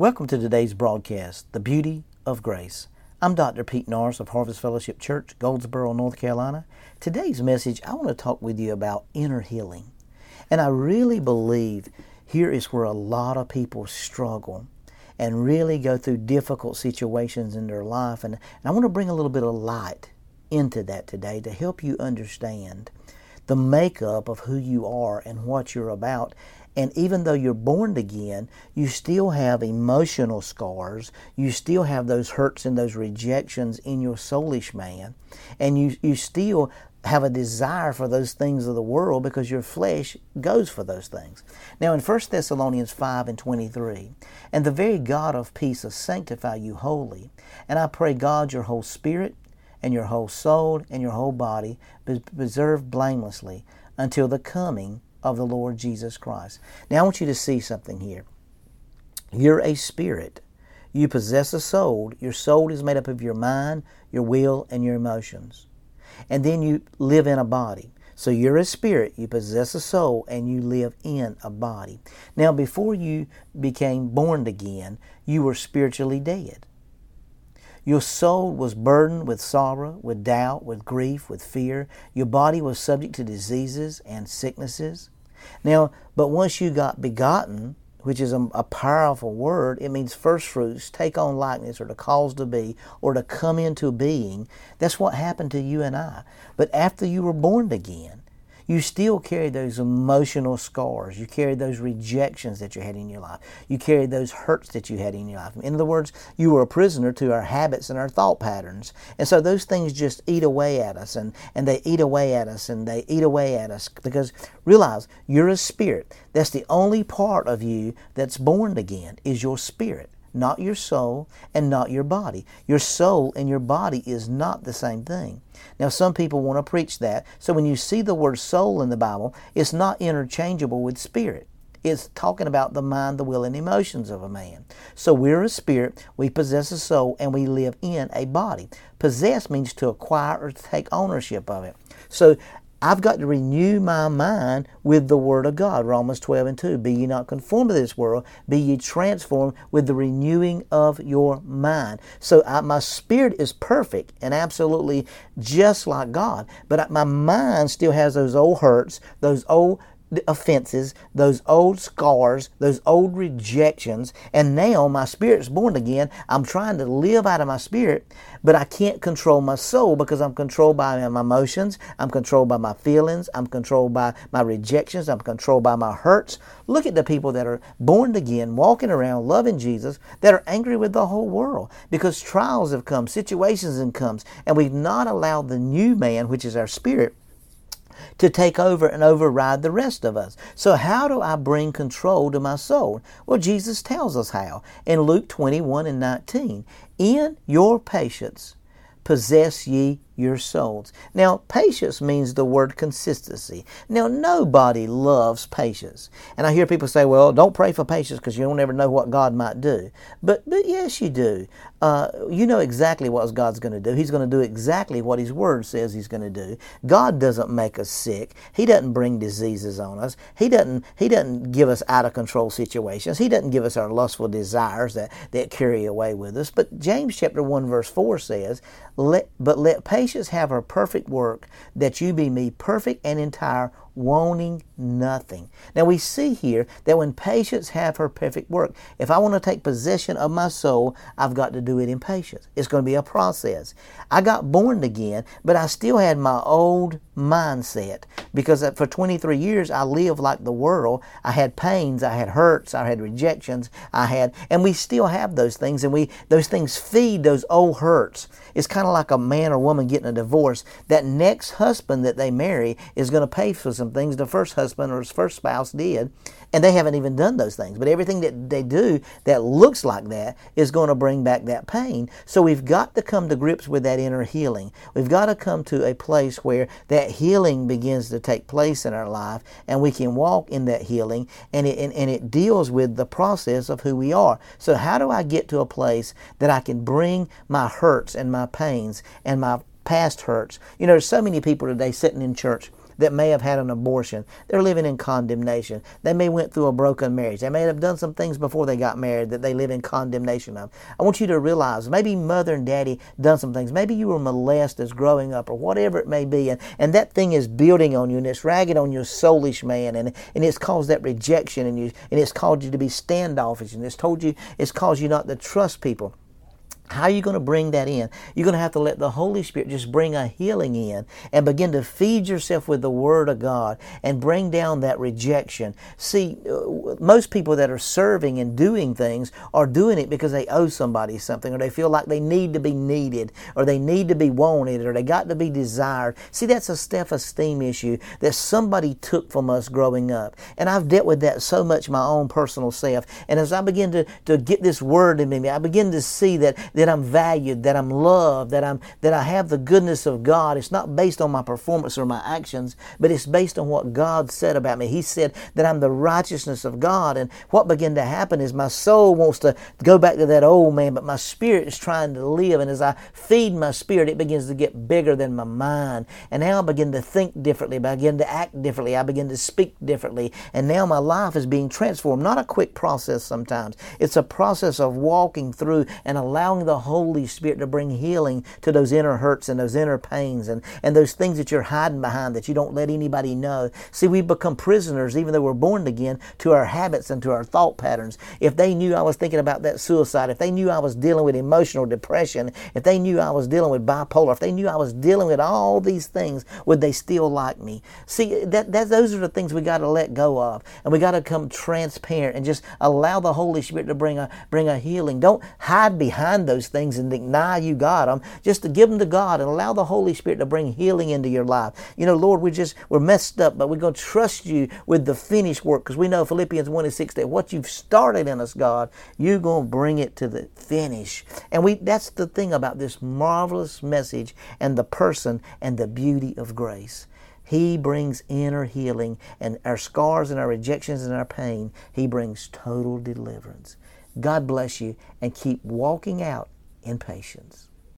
Welcome to today's broadcast, The Beauty of Grace. I'm Dr. Pete Norris of Harvest Fellowship Church, Goldsboro, North Carolina. Today's message, I want to talk with you about inner healing. And I really believe here is where a lot of people struggle and really go through difficult situations in their life. And, I want to bring a little bit of light into that today to help you understand the makeup of who you are and what you're about and even though you're born again, you still have emotional scars. You still have those hurts and those rejections in your soulish man. And you, you still have a desire for those things of the world because your flesh goes for those things. Now in 1 Thessalonians 5 and 23, and the very God of peace will sanctify you wholly. And I pray God your whole spirit and your whole soul and your whole body be preserved blamelessly until the coming of the Lord Jesus Christ. Now, I want you to see something here. You're a spirit. You possess a soul. Your soul is made up of your mind, your will, and your emotions. And then you live in a body. So you're a spirit, you possess a soul, and you live in a body. Now, before you became born again, you were spiritually dead. Your soul was burdened with sorrow, with doubt, with grief, with fear. Your body was subject to diseases and sicknesses. Now, but once you got begotten, which is a, a, powerful word, it means first fruits, take on likeness, or to cause to be, or to come into being. That's what happened to you and I. But after you were born again, you still carry those emotional scars. You carry those rejections that you had in your life. You carry those hurts that you had in your life. In other words, you were a prisoner to our habits and our thought patterns. And so those things just eat away at us and, and they eat away at us and they eat away at us because realize you're a spirit. That's the only part of you that's born again is your spirit not your soul and not your body. Your soul and your body is not the same thing. Now, some people want to preach that. So when you see the word soul in the Bible, it's not interchangeable with spirit. It's talking about the mind, the will, and emotions of a man. So we're a spirit, we possess a soul, and we live in a body. Possess means to acquire or to take ownership of it. So I've got to renew my mind with the Word of God. Romans 12 and 2. Be ye not conformed to this world, be ye transformed with the renewing of your mind. So I, my spirit is perfect and absolutely just like God, but my mind still has those old hurts, those old offenses, those old scars, those old rejections, and now my spirit's born again. I'm trying to live out of my spirit, but I can't control my soul because I'm controlled by my emotions, I'm controlled by my feelings, I'm controlled by my rejections, I'm controlled by my hurts. Look at the people that are born again, walking around loving Jesus, that are angry with the whole world because trials have come, situations have come, and we've not allowed the new man, which is our spirit, to take over and override the rest of us. So, how do I bring control to my soul? Well, Jesus tells us how in Luke 21 and 19. In your patience, possess ye your souls. Now, patience means the word consistency. Now, nobody loves patience. And I hear people say, well, don't pray for patience because you don't ever know what God might do. But, but yes, you do. Uh, you know exactly what God's going to do. He's going to do exactly what His Word says He's going to do. God doesn't make us sick. He doesn't bring diseases on us. He doesn't, he doesn't give us out of control situations. He doesn't give us our lustful desires that, that carry away with us. But James chapter 1 verse 4 says, let, But let patience have her perfect work, that you be made perfect and entire, wanting nothing. Now we see here that when patience have her perfect work, if I want to take possession of my soul, I've got to do it in patience. It's going to be a process. I got born again, but I still had my old mindset because uh, for 23 years I lived like the world. I had pains, I had hurts, I had rejections, I had, and we still have those things, and we those things feed those old hurts. It's kind of like a man or woman getting a divorce. That next husband that they marry is going to pay for some things the first husband or his first spouse did, and they haven't even done those things. But everything that they do that looks like that is going to bring back that pain. So we've got to come to grips with that inner healing. We've got to come to a place where that healing begins to take place in our life, and we can walk in that healing, and it, and, and it deals with the process of who we are. So how do I get to a place that I can bring my hurts and my pains and my past hurts? You know, there's so many people today sitting in church that may have had an abortion. They're living in condemnation. They may went through a broken marriage. They may have done some things before they got married that they live in condemnation of. I want you to realize maybe mother and daddy done some things. Maybe you were molested as growing up or whatever it may be. And, and that thing is building on you and it's ragged on your soulish man and, and it's caused that rejection in you and it's caused you to be standoffish and it's told you it's caused you not to trust people. How are you going to bring that in? You're going to have to let the Holy Spirit just bring a healing in and begin to feed yourself with the Word of God and bring down that rejection. See, uh, most people that are serving and doing things are doing it because they owe somebody something or they feel like they need to be needed or they need to be wanted or they got to be desired. See, that's a self esteem issue that somebody took from us growing up. And I've dealt with that so much my own personal self. And as I begin to, to get this Word in me, I begin to see that that I'm valued, that I'm loved, that I'm that I have the goodness of God. It's not based on my performance or my actions, but it's based on what God said about me. He said that I'm the righteousness of God. And what began to happen is my soul wants to go back to that old man, but my spirit is trying to live. And as I feed my spirit, it begins to get bigger than my mind. And now I begin to think differently, I begin to act differently, I begin to speak differently. And now my life is being transformed. Not a quick process sometimes. It's a process of walking through and allowing the Holy Spirit to bring healing to those inner hurts and those inner pains and, and those things that you're hiding behind that you don't let anybody know. See, we become prisoners, even though we're born again, to our habits and to our thought patterns. If they knew I was thinking about that suicide, if they knew I was dealing with emotional depression, if they knew I was dealing with bipolar, if they knew I was dealing with all these things, would they still like me? See, that, that those are the things we got to let go of, and we got to come transparent and just allow the Holy Spirit to bring a bring a healing. Don't hide behind those things and deny you got them. Just to give them to God and allow the Holy Spirit to bring healing into your life. You know, Lord, we just, we're messed up, but we're going to trust you with the finished work because we know Philippians 1 and 6 that what you've started in us, God, you're going to bring it to the finish. And we, that's the thing about this marvelous message and the person and the beauty of grace. He brings inner healing, and our scars and our rejections and our pain, He brings total deliverance. God bless you and keep walking out in patience.